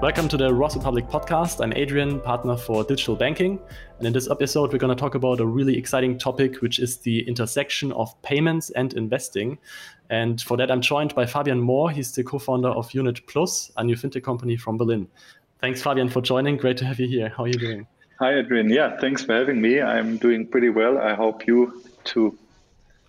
Welcome to the Ross Republic podcast. I'm Adrian, partner for digital banking. And in this episode, we're going to talk about a really exciting topic, which is the intersection of payments and investing. And for that, I'm joined by Fabian Mohr. He's the co founder of Unit Plus, a new fintech company from Berlin. Thanks, Fabian, for joining. Great to have you here. How are you doing? Hi, Adrian. Yeah, thanks for having me. I'm doing pretty well. I hope you too.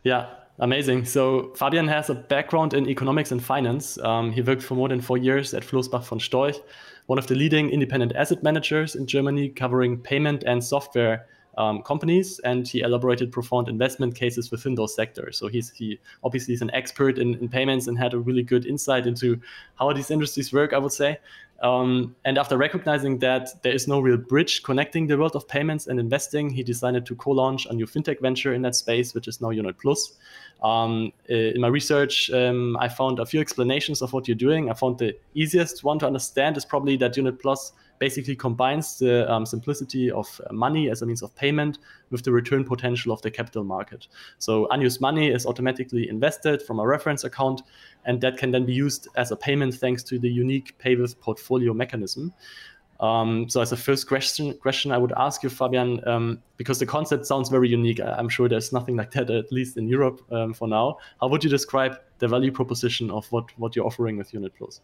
Yeah, Amazing. So Fabian has a background in economics and finance. Um, he worked for more than four years at Flossbach von Storch, one of the leading independent asset managers in Germany, covering payment and software um, companies, and he elaborated profound investment cases within those sectors. So he's he obviously is an expert in, in payments and had a really good insight into how these industries work. I would say. Um, and after recognizing that there is no real bridge connecting the world of payments and investing, he decided to co-launch a new fintech venture in that space, which is now Unit Plus. Um, in my research, um, I found a few explanations of what you're doing. I found the easiest one to understand is probably that Unit Plus basically combines the um, simplicity of money as a means of payment with the return potential of the capital market. So unused money is automatically invested from a reference account, and that can then be used as a payment thanks to the unique pay with portfolio mechanism. Um, so as a first question, question I would ask you, Fabian, um, because the concept sounds very unique. I'm sure there's nothing like that, at least in Europe um, for now. How would you describe the value proposition of what, what you're offering with Unit Plus?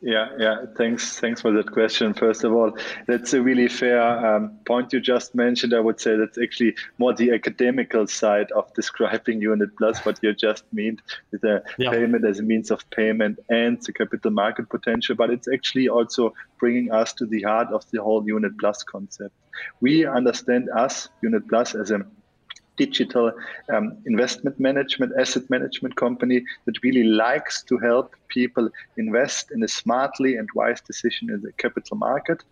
Yeah, yeah. Thanks, thanks for that question. First of all, that's a really fair um, point you just mentioned. I would say that's actually more the academical side of describing Unit Plus, what you just mean with the yeah. payment as a means of payment and the capital market potential. But it's actually also bringing us to the heart of the whole Unit Plus concept. We understand us, Unit Plus, as a digital um, investment management, asset management company that really likes to help people invest in a smartly and wise decision in the capital market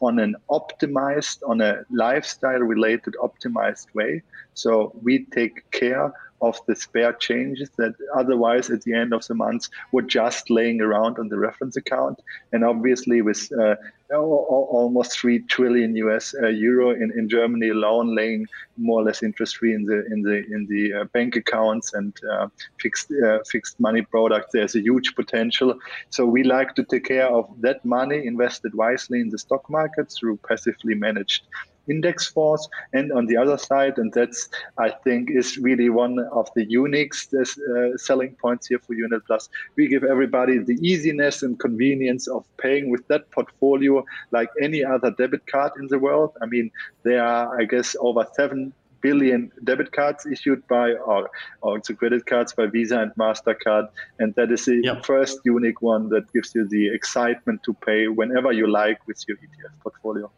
on an optimized, on a lifestyle related optimized way. So we take care of the spare changes that otherwise at the end of the month were just laying around on the reference account. And obviously, with uh, almost three trillion US uh, euro in, in Germany alone, laying more or less interest free in the in the in the uh, bank accounts and uh, fixed uh, fixed money products, there's a huge potential. So we like to take care of that money invested wisely in the stock market through passively managed index funds and on the other side and that's i think is really one of the unique uh, selling points here for unit plus we give everybody the easiness and convenience of paying with that portfolio like any other debit card in the world i mean there are i guess over 7 billion debit cards issued by or also credit cards by Visa and Mastercard, and that is the yep. first unique one that gives you the excitement to pay whenever you like with your ETF portfolio.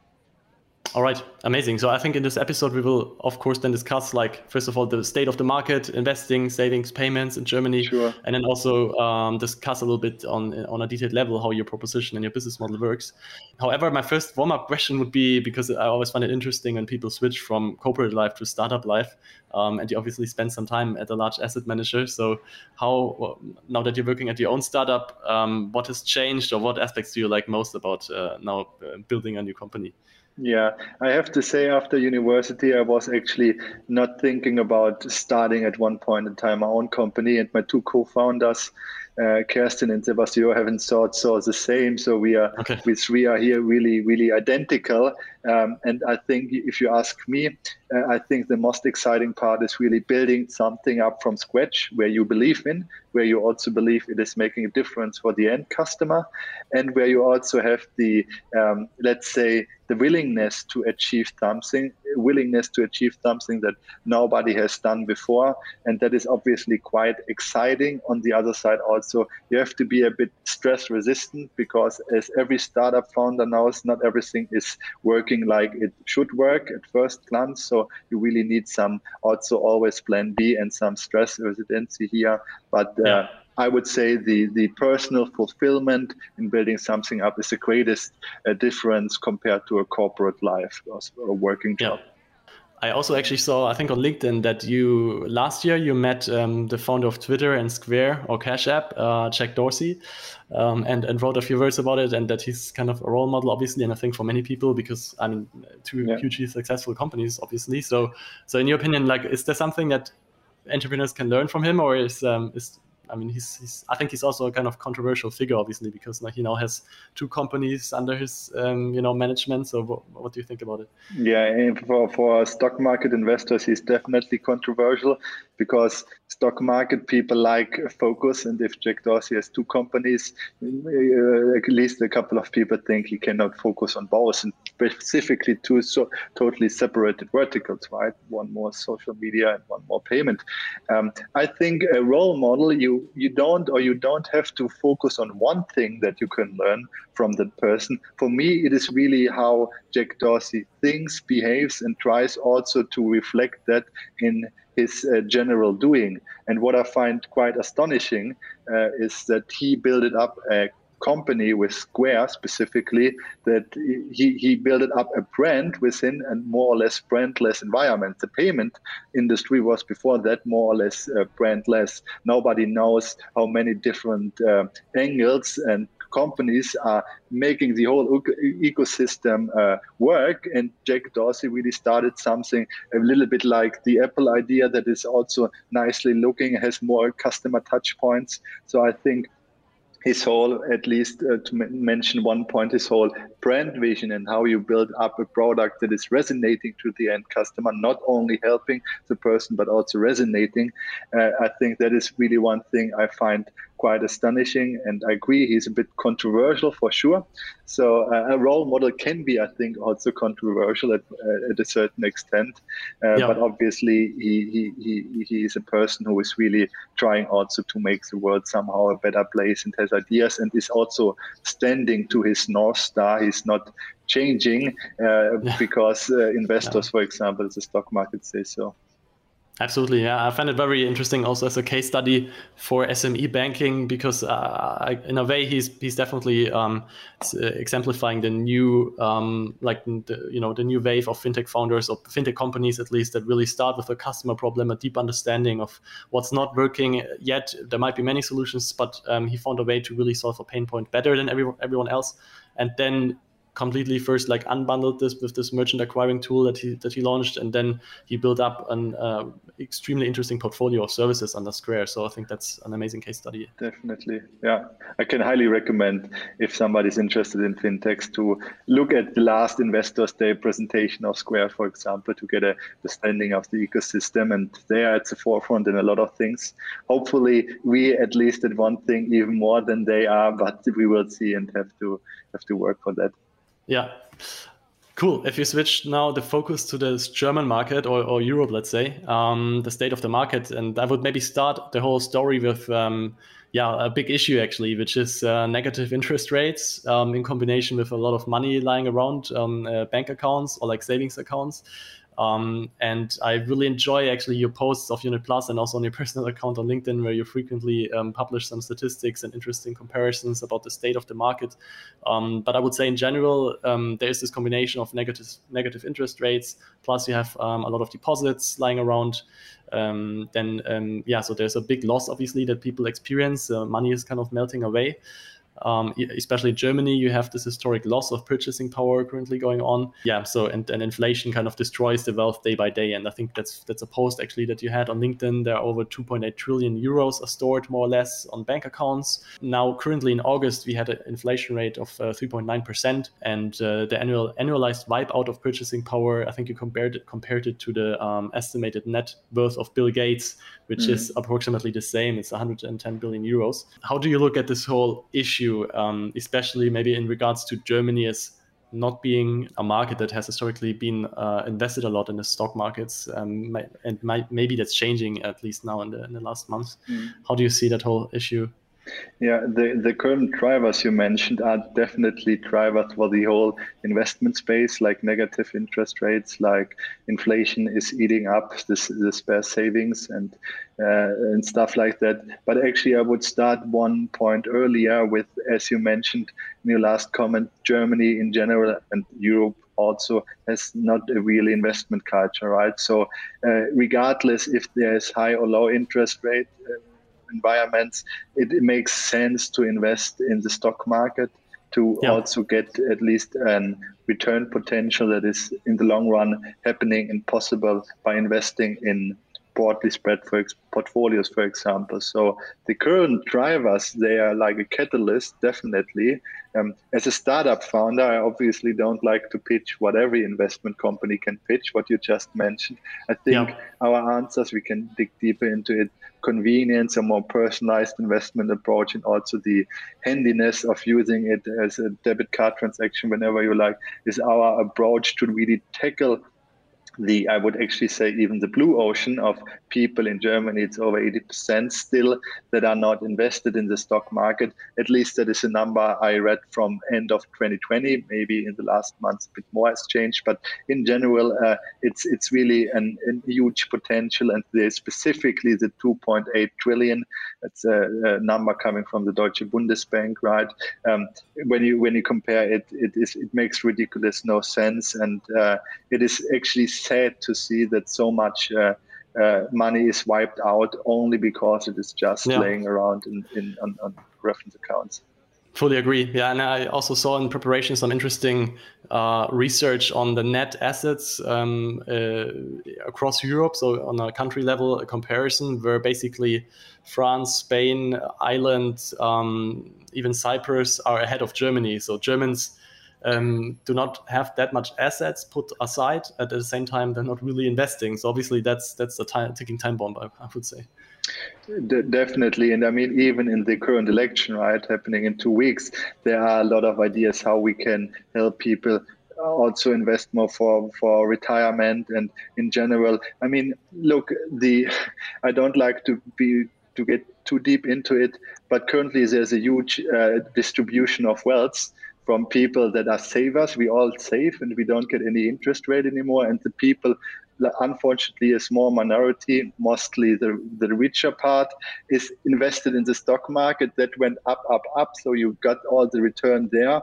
All right, amazing. So I think in this episode we will, of course, then discuss like first of all the state of the market, investing, savings, payments in Germany, sure. and then also um, discuss a little bit on on a detailed level how your proposition and your business model works. However, my first warm up question would be because I always find it interesting when people switch from corporate life to startup life, um, and you obviously spend some time at a large asset manager. So how now that you're working at your own startup, um, what has changed or what aspects do you like most about uh, now uh, building a new company? Yeah, I have to say, after university, I was actually not thinking about starting at one point in time my own company. And my two co founders, uh, Kerstin and Sebastian, haven't thought so the same. So we are, okay. we three are here really, really identical. Um, and I think if you ask me, uh, I think the most exciting part is really building something up from scratch where you believe in, where you also believe it is making a difference for the end customer, and where you also have the, um, let's say, the willingness to achieve something, willingness to achieve something that nobody has done before. And that is obviously quite exciting. On the other side, also, you have to be a bit stress resistant because, as every startup founder knows, not everything is working like it should work at first glance. So you really need some also always plan B and some stress residency here. But uh, yeah. I would say the, the personal fulfillment in building something up is the greatest uh, difference compared to a corporate life or a working job. Yeah. I also actually saw, I think on LinkedIn, that you last year you met um, the founder of Twitter and Square or Cash App, uh, Jack Dorsey, um, and and wrote a few words about it, and that he's kind of a role model, obviously, and I think for many people because I mean, two yeah. hugely successful companies, obviously. So, so in your opinion, like, is there something that entrepreneurs can learn from him, or is um, is I mean, he's, he's I think he's also a kind of controversial figure, obviously, because he now has two companies under his um, you know management. So what, what do you think about it? Yeah, for for stock market investors, he's definitely controversial because stock market people like focus, and if Jack Dorsey has two companies, uh, at least a couple of people think he cannot focus on both, and specifically two so totally separated verticals, right? One more social media and one more payment. Um, I think a role model you you don't or you don't have to focus on one thing that you can learn from that person. For me, it is really how Jack Dorsey thinks, behaves, and tries also to reflect that in his uh, general doing. And what I find quite astonishing uh, is that he built it up a company with Square specifically that he, he built up a brand within a more or less brandless environment. The payment industry was before that more or less uh, brandless. Nobody knows how many different uh, angles and companies are making the whole ecosystem uh, work. And Jack Dorsey really started something a little bit like the Apple idea that is also nicely looking, has more customer touch points. So I think his whole, at least uh, to m- mention one point, his whole brand vision and how you build up a product that is resonating to the end customer, not only helping the person, but also resonating. Uh, I think that is really one thing I find quite astonishing. And I agree, he's a bit controversial for sure. So uh, a role model can be, I think, also controversial at, uh, at a certain extent. Uh, yeah. But obviously, he, he, he, he is a person who is really trying also to make the world somehow a better place and has ideas and is also standing to his North Star. He's not changing uh, because uh, investors, yeah. for example, the stock market say so. Absolutely, yeah. I find it very interesting also as a case study for SME banking because, uh, in a way, he's he's definitely um, uh, exemplifying the new um, like the, you know the new wave of fintech founders or fintech companies at least that really start with a customer problem, a deep understanding of what's not working yet. There might be many solutions, but um, he found a way to really solve a pain point better than every, everyone else, and then completely first like unbundled this with this merchant acquiring tool that he that he launched, and then he built up an uh, extremely interesting portfolio of services under Square. So I think that's an amazing case study. Definitely, yeah. I can highly recommend if somebody's interested in fintechs to look at the last Investors Day presentation of Square, for example, to get a understanding of the ecosystem. And they are at the forefront in a lot of things. Hopefully, we at least at one thing even more than they are, but we will see and have to have to work for that. Yeah. Cool. If you switch now the focus to the German market or, or Europe, let's say, um, the state of the market, and I would maybe start the whole story with, um, yeah, a big issue actually, which is uh, negative interest rates um, in combination with a lot of money lying around um, uh, bank accounts or like savings accounts. Um, and I really enjoy actually your posts of Unit Plus and also on your personal account on LinkedIn, where you frequently um, publish some statistics and interesting comparisons about the state of the market. Um, but I would say in general, um, there is this combination of negative negative interest rates, plus you have um, a lot of deposits lying around. Um, then yeah, so there's a big loss obviously that people experience. Uh, money is kind of melting away um, especially Germany, you have this historic loss of purchasing power currently going on. Yeah, so and, and inflation kind of destroys the wealth day by day. And I think that's that's a post actually that you had on LinkedIn. There are over 2.8 trillion euros are stored more or less on bank accounts. Now, currently in August, we had an inflation rate of uh, 3.9 percent, and uh, the annual annualized wipe out of purchasing power. I think you compared it compared it to the um, estimated net worth of Bill Gates, which mm-hmm. is approximately the same. It's 110 billion euros. How do you look at this whole issue, um, especially maybe in regards to Germany as not being a market that has historically been uh, invested a lot in the stock markets, um, and might, maybe that's changing at least now in the in the last month. Mm. How do you see that whole issue? Yeah, the, the current drivers you mentioned are definitely drivers for the whole investment space, like negative interest rates, like inflation is eating up this the spare savings and uh, and stuff like that. But actually, I would start one point earlier with, as you mentioned in your last comment, Germany in general and Europe also has not a real investment culture, right? So, uh, regardless if there's high or low interest rate. Uh, environments, it, it makes sense to invest in the stock market to yeah. also get at least an return potential that is in the long run happening and possible by investing in broadly spread for portfolios, for example. So the current drivers, they are like a catalyst, definitely. Um, as a startup founder, I obviously don't like to pitch what every investment company can pitch, what you just mentioned. I think yeah. our answers, we can dig deeper into it. Convenience, a more personalized investment approach, and also the handiness of using it as a debit card transaction whenever you like is our approach to really tackle the I would actually say even the blue ocean of people in Germany, it's over 80% still that are not invested in the stock market. At least that is a number I read from end of 2020. Maybe in the last months a bit more has changed, but in general, uh, it's it's really an, a huge potential. And there's specifically the 2.8 trillion. That's a, a, number coming from the Deutsche Bundesbank, right? Um, when you when you compare it, it is it makes ridiculous no sense, and uh, it is actually sad to see that so much uh, uh, money is wiped out only because it is just yeah. laying around in, in on, on, reference accounts. Fully agree. Yeah, and I also saw in preparation some interesting uh, research on the net assets um, uh, across Europe. So on a country level, a comparison where basically France, Spain, Ireland, um, even Cyprus are ahead of Germany. So Germans um, do not have that much assets put aside. At the same time, they're not really investing. So obviously, that's that's a time, ticking time bomb, I, I would say. De- definitely, and I mean, even in the current election, right, happening in two weeks, there are a lot of ideas how we can help people also invest more for for retirement and in general. I mean, look, the I don't like to be to get too deep into it, but currently there's a huge uh, distribution of wealth from people that are savers. We all save and we don't get any interest rate anymore. And the people, unfortunately, a small minority, mostly the, the richer part, is invested in the stock market that went up, up, up. So you got all the return there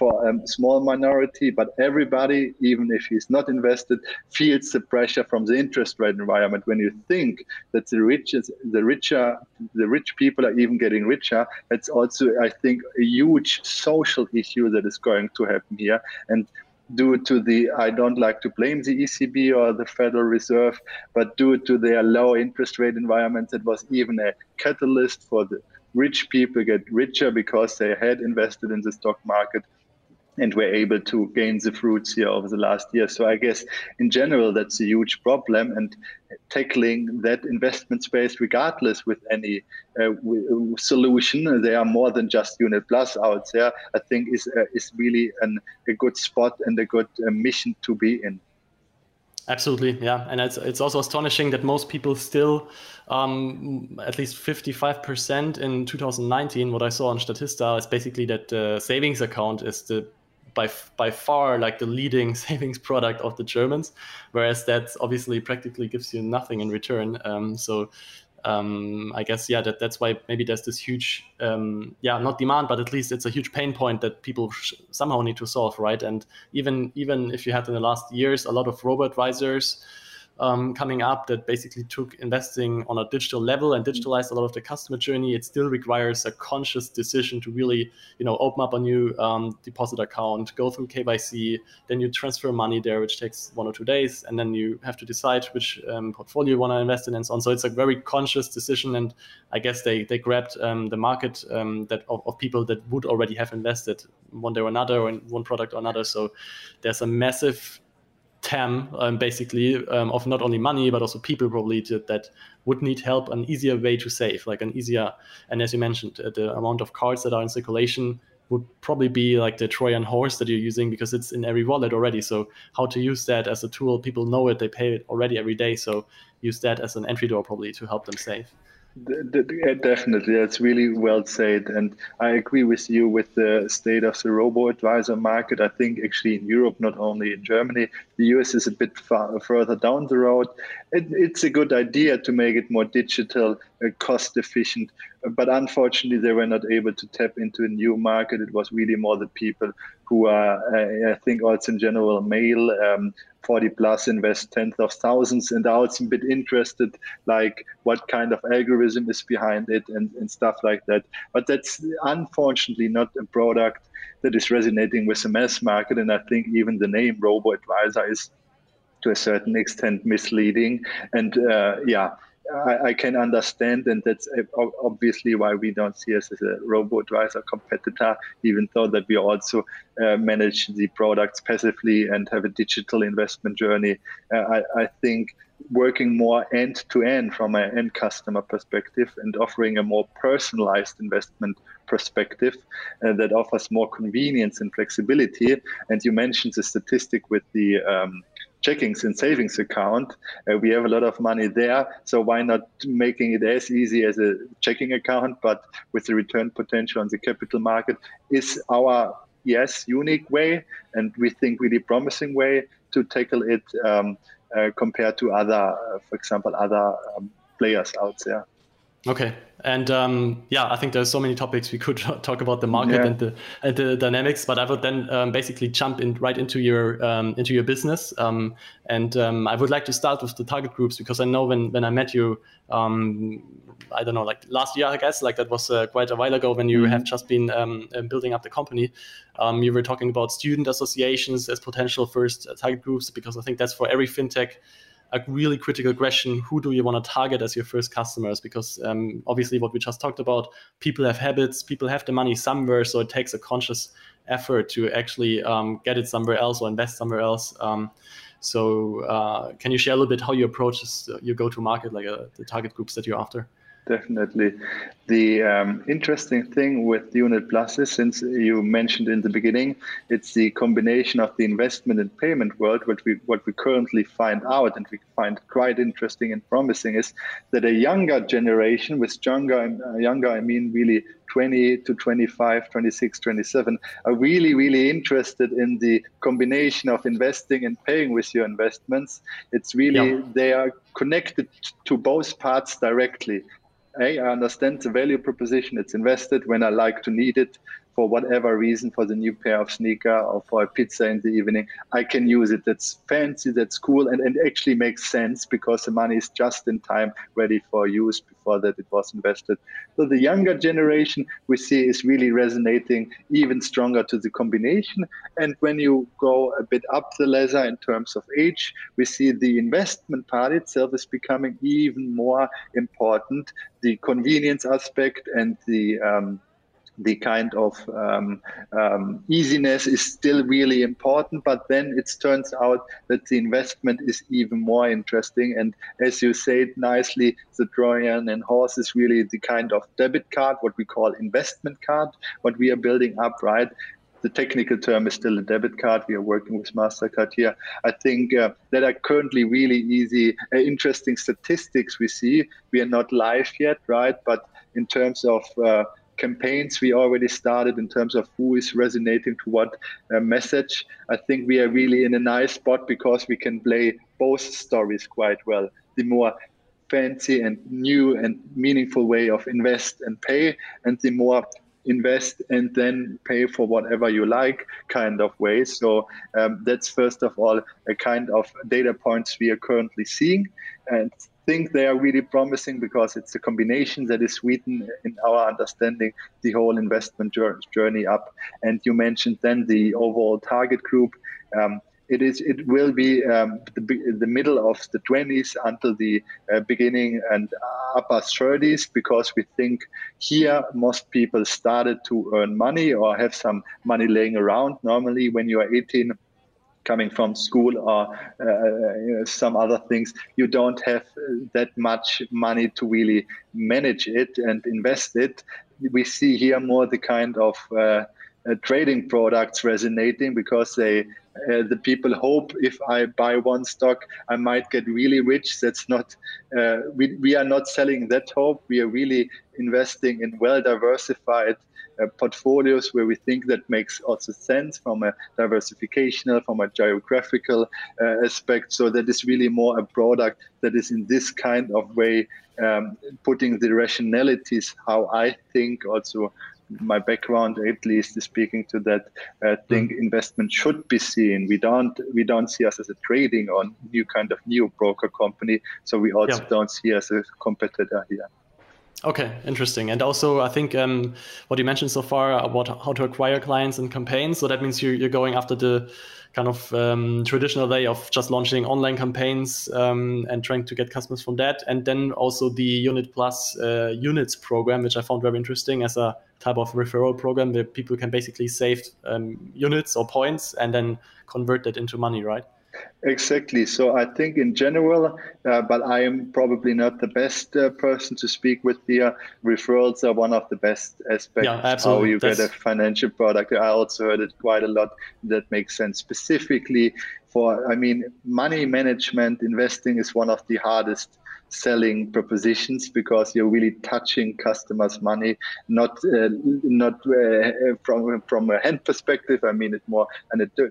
for a small minority, but everybody, even if he's not invested, feels the pressure from the interest rate environment. When you think that the riches, the richer, the rich people are even getting richer, it's also, I think, a huge social issue that is going to happen here. And due to the I don't like to blame the ECB or the Federal Reserve, but due to their low interest rate environment, it was even a catalyst for the rich people get richer because they had invested in the stock market and we're able to gain the fruits here over the last year. So I guess in general that's a huge problem, and tackling that investment space, regardless with any uh, solution, there are more than just Unit Plus out there. I think is uh, is really an, a good spot and a good uh, mission to be in. Absolutely, yeah, and it's it's also astonishing that most people still, um, at least fifty five percent in 2019. What I saw on Statista is basically that the savings account is the by by far like the leading savings product of the Germans, whereas that obviously practically gives you nothing in return. Um, so um, I guess yeah, that that's why maybe there's this huge um, yeah not demand, but at least it's a huge pain point that people somehow need to solve, right? And even even if you had in the last years a lot of robo advisors um, coming up that basically took investing on a digital level and digitalized a lot of the customer journey. It still requires a conscious decision to really, you know, open up a new um, deposit account, go through KYC, then you transfer money there, which takes one or two days, and then you have to decide which um, portfolio you want to invest in and so on. So it's a very conscious decision, and I guess they they grabbed um, the market um, that of, of people that would already have invested one day or another, or in one product or another. So there's a massive TAM, um, basically, um, of not only money, but also people probably to, that would need help, an easier way to save, like an easier, and as you mentioned, uh, the amount of cards that are in circulation would probably be like the Trojan horse that you're using because it's in every wallet already. So how to use that as a tool, people know it, they pay it already every day. So use that as an entry door probably to help them save. Definitely, that's really well said, and I agree with you with the state of the robo advisor market. I think actually in Europe, not only in Germany, the US is a bit far, further down the road. It, it's a good idea to make it more digital, cost efficient, but unfortunately, they were not able to tap into a new market. It was really more the people who are, uh, I think, also in general male. Um, 40 plus invest tens of thousands and are also a bit interested like what kind of algorithm is behind it and, and stuff like that but that's unfortunately not a product that is resonating with the mass market and i think even the name robo advisor is to a certain extent misleading. And uh, yeah, I, I, can understand, and that's obviously why we don't see us as a robo advisor competitor, even though that we also uh, manage the products passively and have a digital investment journey. Uh, I, I think working more end to end from an end customer perspective and offering a more personalized investment perspective uh, that offers more convenience and flexibility. And you mentioned the statistic with the um, checkings and savings account. Uh, we have a lot of money there, so why not making it as easy as a checking account, but with the return potential on the capital market is our yes unique way, and we think really promising way to tackle it um, uh, compared to other, uh, for example, other um, players out there. Okay, and um, yeah, I think there's so many topics we could talk about the market yeah. and the and the dynamics, but I would then um, basically jump in right into your um, into your business, um, and um, I would like to start with the target groups because I know when when I met you, um, I don't know, like last year, I guess, like that was uh, quite a while ago when you mm-hmm. have just been uh, building up the company. you were talking about student associations as potential first uh, target groups because I think that's for every fintech a really critical question who do you want to target as your first customers? Because um, obviously what we just talked about people have habits people have the money somewhere so it takes a conscious effort to actually um, get it somewhere else or invest somewhere else. Um, so uh, can you share a little bit how you approach this, uh, your go-to market like uh, the target groups that you're after definitely. The um, interesting thing with Unit Plus is, since you mentioned in the beginning, it's the combination of the investment and payment world. What we what we currently find out, and we find quite interesting and promising, is that a younger generation, with younger, uh, younger I mean really 20 to 25, 26, 27, are really, really interested in the combination of investing and paying with your investments. It's really, yeah. they are connected to both parts directly. I understand the value proposition. It's invested when I like to need it for whatever reason, for the new pair of sneaker or for a pizza in the evening. I can use it. That's fancy, that's cool, and, and actually makes sense because the money is just in time ready for use before that it was invested. So the younger generation we see is really resonating even stronger to the combination. And when you go a bit up the ladder in terms of age, we see the investment part itself is becoming even more important the convenience aspect and the um, the kind of um, um, easiness is still really important, but then it turns out that the investment is even more interesting. And as you said nicely, the Trojan and horse is really the kind of debit card, what we call investment card, what we are building up, right? the technical term is still a debit card. We are working with MasterCard here. I think uh, that are currently really easy, uh, interesting statistics we see. We are not live yet, right? But in terms of uh, campaigns we already started in terms of who is resonating to what uh, message, I think we are really in a nice spot because we can play both stories quite well. The more fancy and new and meaningful way of invest and pay, and the more invest and then pay for whatever you like kind of way. So um, that's first of all a kind of data points we are currently seeing and think they are really promising because it's a combination that is sweeten in our understanding the whole investment journey up. And you mentioned then the overall target group. Um, it is it will be um, the, the middle of the 20s until the uh, beginning and upper 30s because we think here most people started to earn money or have some money laying around normally when you are 18 coming from school or uh, you know, some other things you don't have that much money to really manage it and invest it we see here more the kind of uh, uh, trading products resonating because they uh, the people hope if I buy one stock, I might get really rich. That's not, uh, we, we are not selling that hope. We are really investing in well diversified uh, portfolios where we think that makes also sense from a diversificational, from a geographical uh, aspect. So that is really more a product that is in this kind of way um, putting the rationalities how I think also my background at least is speaking to that I think mm. investment should be seen we don't we don't see us as a trading on new kind of new broker company so we also yeah. don't see us as a competitor here Okay, interesting. And also, I think um, what you mentioned so far about how to acquire clients and campaigns. So that means you're, you're going after the kind of um, traditional way of just launching online campaigns um, and trying to get customers from that. And then also the Unit Plus uh, units program, which I found very interesting as a type of referral program where people can basically save um, units or points and then convert that into money, right? Exactly. So I think in general, uh, but I am probably not the best uh, person to speak with here. Referrals are one of the best aspects yeah, absolutely. how you That's... get a financial product. I also heard it quite a lot. That makes sense specifically for. I mean, money management, investing is one of the hardest selling propositions because you're really touching customers' money, not uh, not uh, from from a hand perspective. I mean it more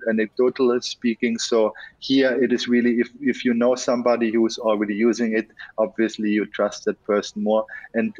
anecdotal speaking. So here it is really if if you know somebody who is already using it, obviously you trust that person more. And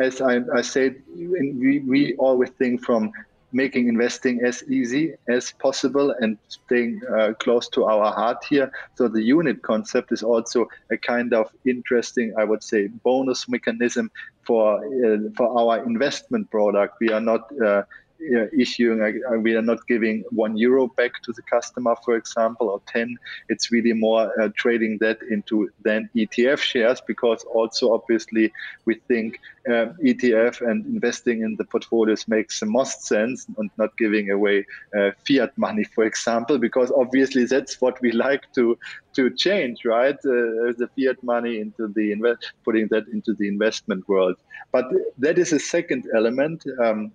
as I, I said, we, we always think from making investing as easy as possible and staying uh, close to our heart here. So the unit concept is also a kind of interesting, I would say, bonus mechanism for uh, for our investment product. We are not uh, uh, issuing, uh, we are not giving one euro back to the customer, for example, or 10. It's really more uh, trading that into then ETF shares because also obviously we think uh, ETF and investing in the portfolios makes the most sense and not giving away uh, fiat money, for example, because obviously that's what we like to to change, right? Uh, the fiat money into the invest, putting that into the investment world. But that is a second element. Um,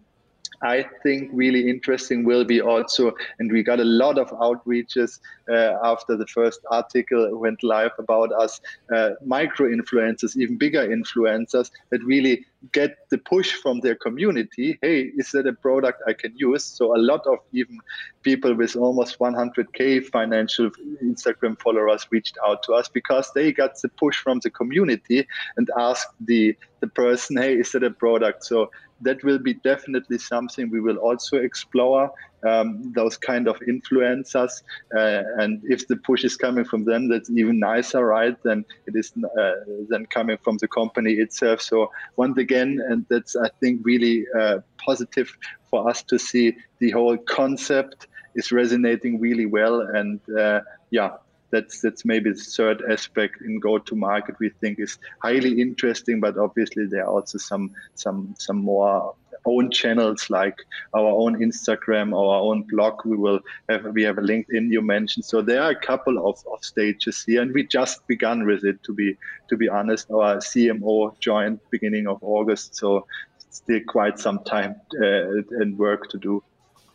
I think really interesting will be also, and we got a lot of outreaches uh, after the first article went live about us, uh, micro influencers, even bigger influencers that really get the push from their community. Hey, is that a product I can use? So a lot of even people with almost 100k financial Instagram followers reached out to us because they got the push from the community and asked the the person, hey, is that a product? So that will be definitely something we will also explore. Um, those kind of influencers, uh, and if the push is coming from them, that's even nicer, right? Than it is uh, than coming from the company itself. So once again, and that's I think really uh, positive for us to see the whole concept is resonating really well, and uh, yeah, that's that's maybe the third aspect in go to market we think is highly interesting but obviously there are also some some some more own channels like our own instagram our own blog. We will have we have a linkedin you mentioned. So there are a couple of, of stages here and we just begun with it to be to be honest. Our cmo joined beginning of august so still quite some time uh, and work to do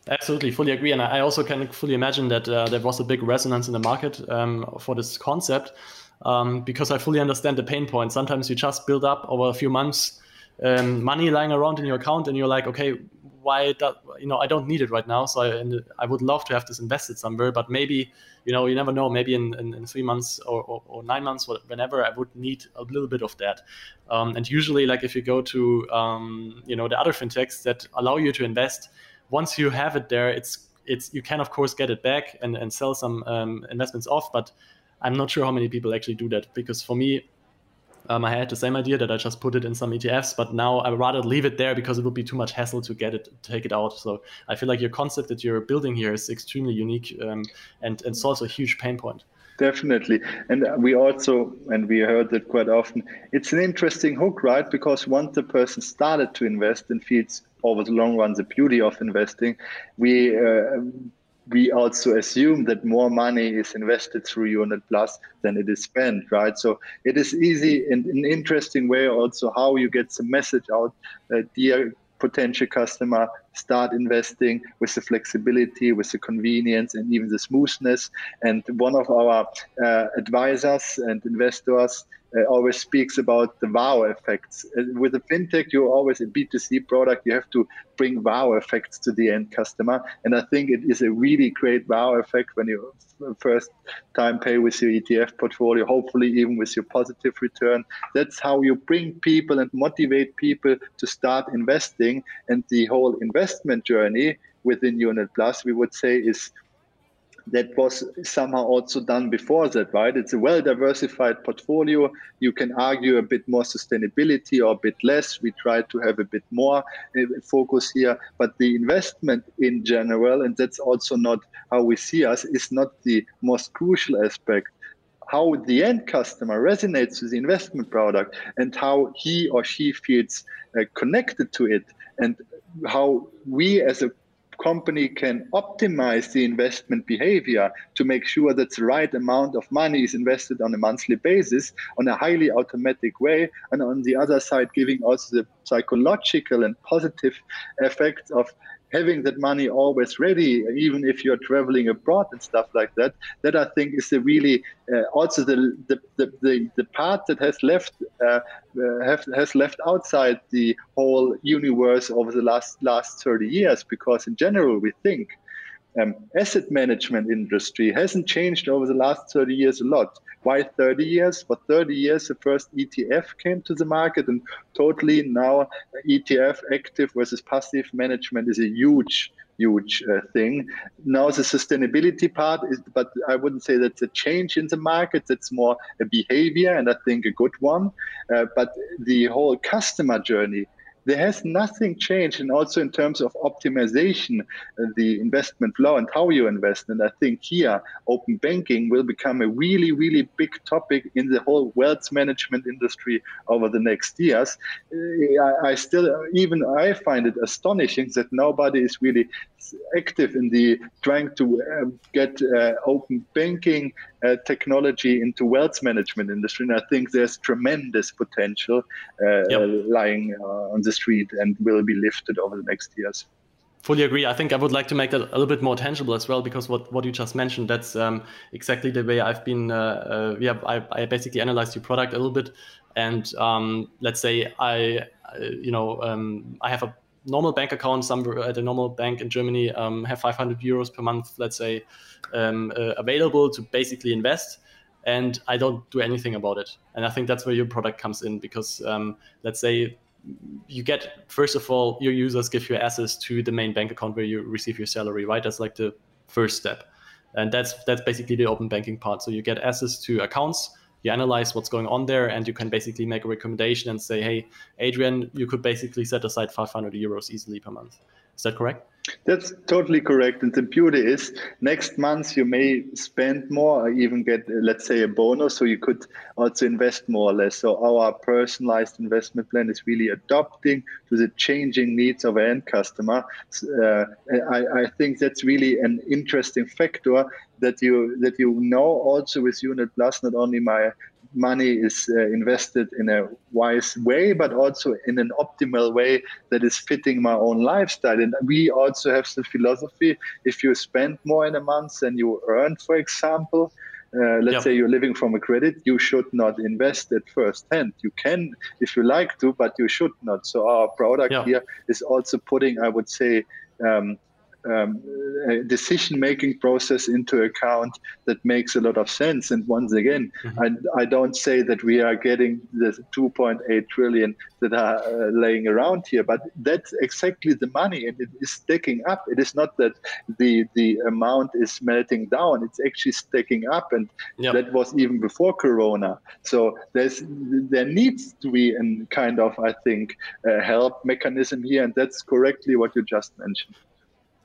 Absolutely, fully agree, and I also can fully imagine that uh, there was a big resonance in the market um, for this concept um, because I fully understand the pain point. Sometimes you just build up over a few months um, money lying around in your account, and you're like, okay, why? Do, you know, I don't need it right now, so I, I would love to have this invested somewhere, but maybe you know, you never know. Maybe in, in, in three months or, or, or, nine months, whenever I would need a little bit of that. Um, and usually, like if you go to um, you know the other fintechs that allow you to invest once you have it there, it's it's you can of course get it back and, and sell some um, investments off, but I'm not sure how many people actually do that because for me, um, I had the same idea that I just put it in some ETFs, but now I would rather leave it there because it would be too much hassle to get it, take it out. So I feel like your concept that you're building here is extremely unique um, and, and solves a huge pain point. Definitely. And we also, and we heard that quite often, it's an interesting hook, right? Because once the person started to invest and feels over the long run the beauty of investing, we uh, we also assume that more money is invested through Unit Plus than it is spent, right? So it is easy and an interesting way also how you get the message out, uh, dear potential customer, start investing with the flexibility, with the convenience, and even the smoothness. And one of our uh, advisors and investors always speaks about the wow effects. Uh, with a fintech, you're always a B2C product. You have to bring wow effects to the end customer. And I think it is a really great wow effect when you first time pay with your ETF portfolio, hopefully even with your positive return. That's how you bring people and motivate people to start investing. And the whole investment journey within Unit Plus, we would say, is that was somehow also done before that, right? It's a well diversified portfolio. You can argue a bit more sustainability or a bit less. We try to have a bit more uh, focus here, but the investment in general, and that's also not how we see us, is not the most crucial aspect how the end customer resonates with the investment product and how he or she feels uh, connected to it and how we as a company can optimize the investment behavior to make sure that the right amount of money is invested on a monthly basis on a highly automatic way and on the other side giving also the psychological and positive effects of having that money always ready, even if you're traveling abroad and stuff like that, that I think is the really uh, also the, the, the, the, part that has left uh, uh, have, has left outside the whole universe over the last last 30 years because in general we think um, asset management industry hasn't changed over the last 30 years a lot. Why 30 years? For 30 years, the first ETF came to the market, and totally now ETF active versus passive management is a huge huge uh, thing. Now the sustainability part is, but I wouldn't say that's a change in the market. It's more a behavior, and I think a good one. Uh, but the whole customer journey there has nothing changed. And also in terms of optimization, uh, the investment flow and how you invest. And I think here, open banking will become a really, really big topic in the whole wealth management industry over the next years. Uh, I, still, even I find it astonishing that nobody is really active in the trying to uh, get open banking uh, technology into wealth management industry. And I think there's tremendous potential uh, yep. lying on the street and will be lifted over the next years fully agree. I think I would like to make that a little bit more tangible as well, because what, what you just mentioned, that's um, exactly the way I've been. Uh, uh, yeah, I, I, basically analyzed your product a little bit, and um, let's say I, uh, you know, um, I have a normal bank account somewhere at a normal bank in Germany, um, have 500 euros per month, let's say, um, uh, available to basically invest. And I don't do anything about it. And I think that's where your product comes in because, um, let's say, you get, first of all, your users give you access to the main bank account where you receive your salary, right? That's like the first step. And that's that's basically the open banking part. So you get access to accounts you analyze what's going on there and you can basically make a recommendation and say hey adrian you could basically set aside 500 euros easily per month. Is that correct that's totally correct. And the beauty is, next month you may spend more or even get, let's say, a bonus. So you could also invest more or less. So our personalized investment plan is really adapting to the changing needs of an end customer. Uh, I, I think that's really an interesting factor that you that you know also with Unit Plus. Not only my money is uh, invested in a wise way, but also in an optimal way that is fitting my own lifestyle. And we also have the philosophy if you spend more in a month than you earn, for example, uh, let's yep. say you're living from a credit, you should not invest at first hand. You can if you like to, but you should not. So our product yep. here is also putting, I would say, um, um, decision making process into account that makes a lot of sense. And once again, mm-hmm. I, I, don't say that we are getting the 2.8 trillion that are uh, laying around here, but that's exactly the money and it is stacking up. It is not that the, the amount is melting down, it's actually stacking up. And yep. that was even before Corona. So there's there needs to be a kind of, I think, help mechanism here. And that's correctly what you just mentioned.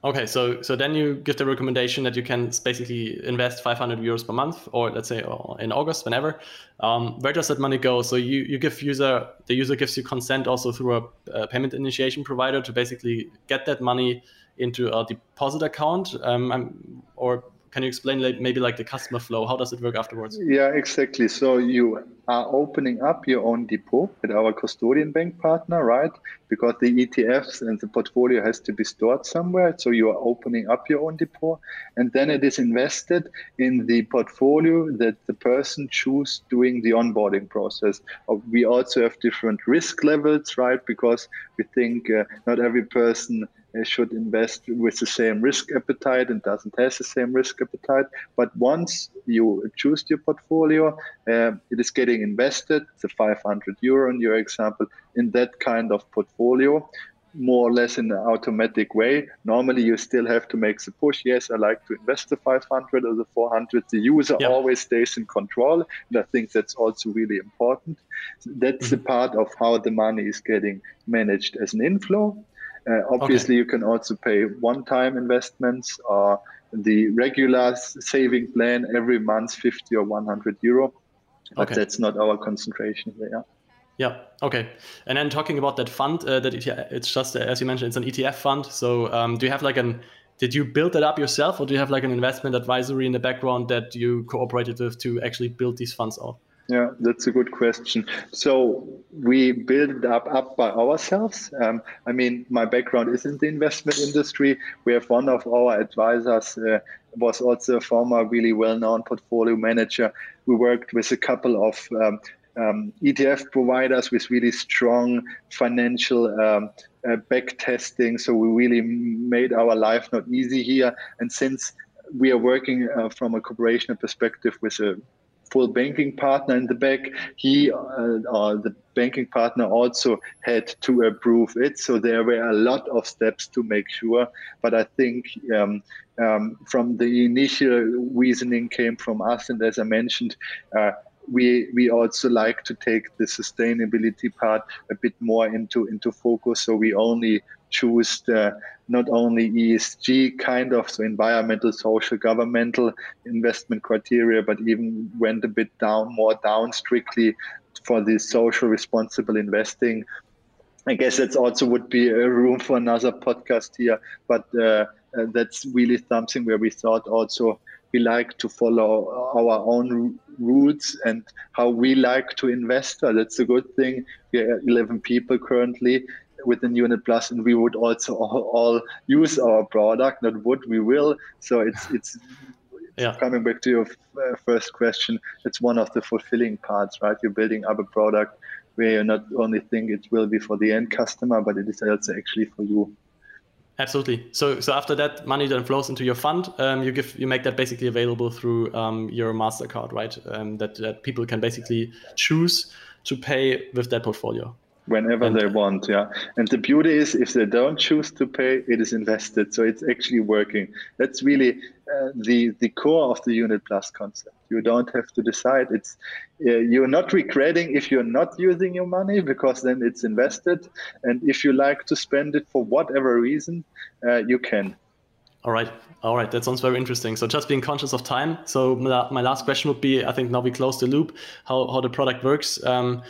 Okay, so so then you give the recommendation that you can basically invest 500 euros per month, or let's say in August, whenever. Um, where does that money go? So you, you give user the user gives you consent also through a, a payment initiation provider to basically get that money into a deposit account, um, or can you explain like, maybe like the customer flow? How does it work afterwards? Yeah, exactly. So you are opening up your own depot with our custodian bank partner, right? Because the ETFs and the portfolio has to be stored somewhere. So you are opening up your own depot, and then it is invested in the portfolio that the person choose doing the onboarding process. Uh, we also have different risk levels, right? Because we think uh, not every person should invest with the same risk appetite and doesn't have the same risk appetite. But once you choose your portfolio, uh, it is getting invested, the 500 euro in your example, in that kind of portfolio. more or less in an automatic way. Normally, you still have to make the push. Yes, I like to invest the 500 or the 400. The user yeah. always stays in control. And I think that's also really important. That's mm-hmm. the part of how the money is getting managed as an inflow. Uh, obviously, okay. you can also pay one time investments or the regular saving plan every month, 50 or 100 euro. But okay. that's not our concentration there. Yeah. Yeah. Okay. And then talking about that fund, uh, that ETF, it's just uh, as you mentioned, it's an ETF fund. So um, do you have like an did you build that up yourself, or do you have like an investment advisory in the background that you cooperated with to actually build these funds out? Yeah, that's a good question. So we build up, up by ourselves. Um, I mean, my background is in the investment industry. We have one of our advisors uh, was also a former really well-known portfolio manager. We worked with a couple of um, um, ETF providers with really strong financial um, uh, back testing. So we really made our life not easy here. And since we are working uh, from a corporation perspective with a full banking partner in the back, he uh, or the banking partner also had to approve it. So there were a lot of steps to make sure. But I think um, um, from the initial reasoning came from us, and as I mentioned, uh, we we also like to take the sustainability part a bit more into into focus. So we only choose the not only ESG kind of so environmental, social, governmental investment criteria, but even went a bit down more down strictly for the social responsible investing. I guess that's also would be a room for another podcast here, but uh, uh, that's really something where we thought also we like to follow our own roots and how we like to invest. That's a good thing. We are 11 people currently within Unit Plus, and we would also all, all use our product. Not would we will. So it's it's yeah. coming back to your uh, first question. It's one of the fulfilling parts, right? You're building up a product where you not only think it will be for the end customer, but it is also actually for you. Absolutely. So, so after that money then flows into your fund, um, you give you make that basically available through um, your Mastercard, right? Um, that that people can basically choose to pay with that portfolio whenever and, they want yeah and the beauty is if they don't choose to pay it is invested so it's actually working that's really uh, the the core of the unit plus concept you don't have to decide it's uh, you're not regretting if you're not using your money because then it's invested and if you like to spend it for whatever reason uh, you can all right. All right. That sounds very interesting. So just being conscious of time. So my last question would be, I think now we close the loop, how, how the product works. Um,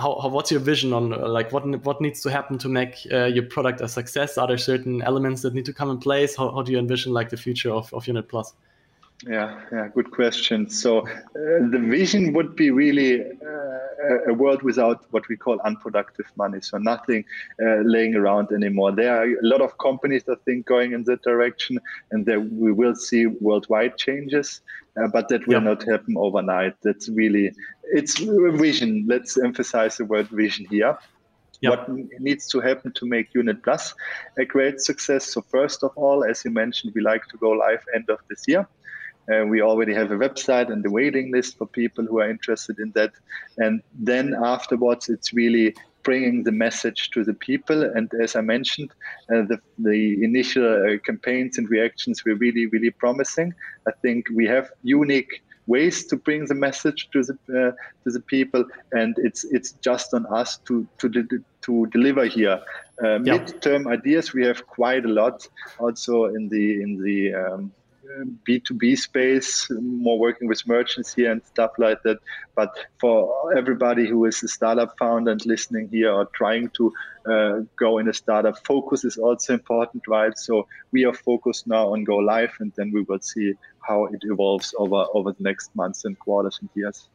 how, how, what's your vision on uh, like what what needs to happen to make uh, your product a success? Are there certain elements that need to come in place? How, how do you envision like the future of, of Unit Plus? Yeah, yeah, good question. So uh, the vision would be really uh, a world without what we call unproductive money. So nothing uh, laying around anymore. There are a lot of companies I think going in that direction, and there we will see worldwide changes. Uh, but that will not happen overnight. That's really it's a vision. Let's emphasize the word vision here. What needs to happen to make Unit Plus a great success? So first of all, as you mentioned, we like to go live end of this year. Uh, we already have a website and a waiting list for people who are interested in that. And then afterwards, it's really bringing the message to the people. And as I mentioned, uh, the, the initial uh, campaigns and reactions were really, really promising. I think we have unique ways to bring the message to the uh, to the people, and it's it's just on us to to to deliver here. Uh, yeah. Midterm ideas we have quite a lot, also in the in the um, B2B space, more working with merchants here and stuff like that. But for everybody who is a startup founder and listening here or trying to uh, go in a startup, focus is also important, right? So we are focused now on go live, and then we will see how it evolves over over the next months and quarters and years.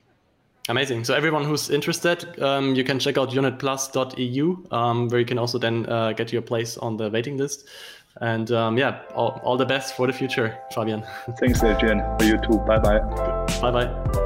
Amazing. So everyone who's interested, um, you can check out unitplus.eu, um, where you can also then uh, get your place on the waiting list. And um, yeah, all, all the best for the future, Fabian. Thanks, Adrian. For you too. Bye bye. Bye bye.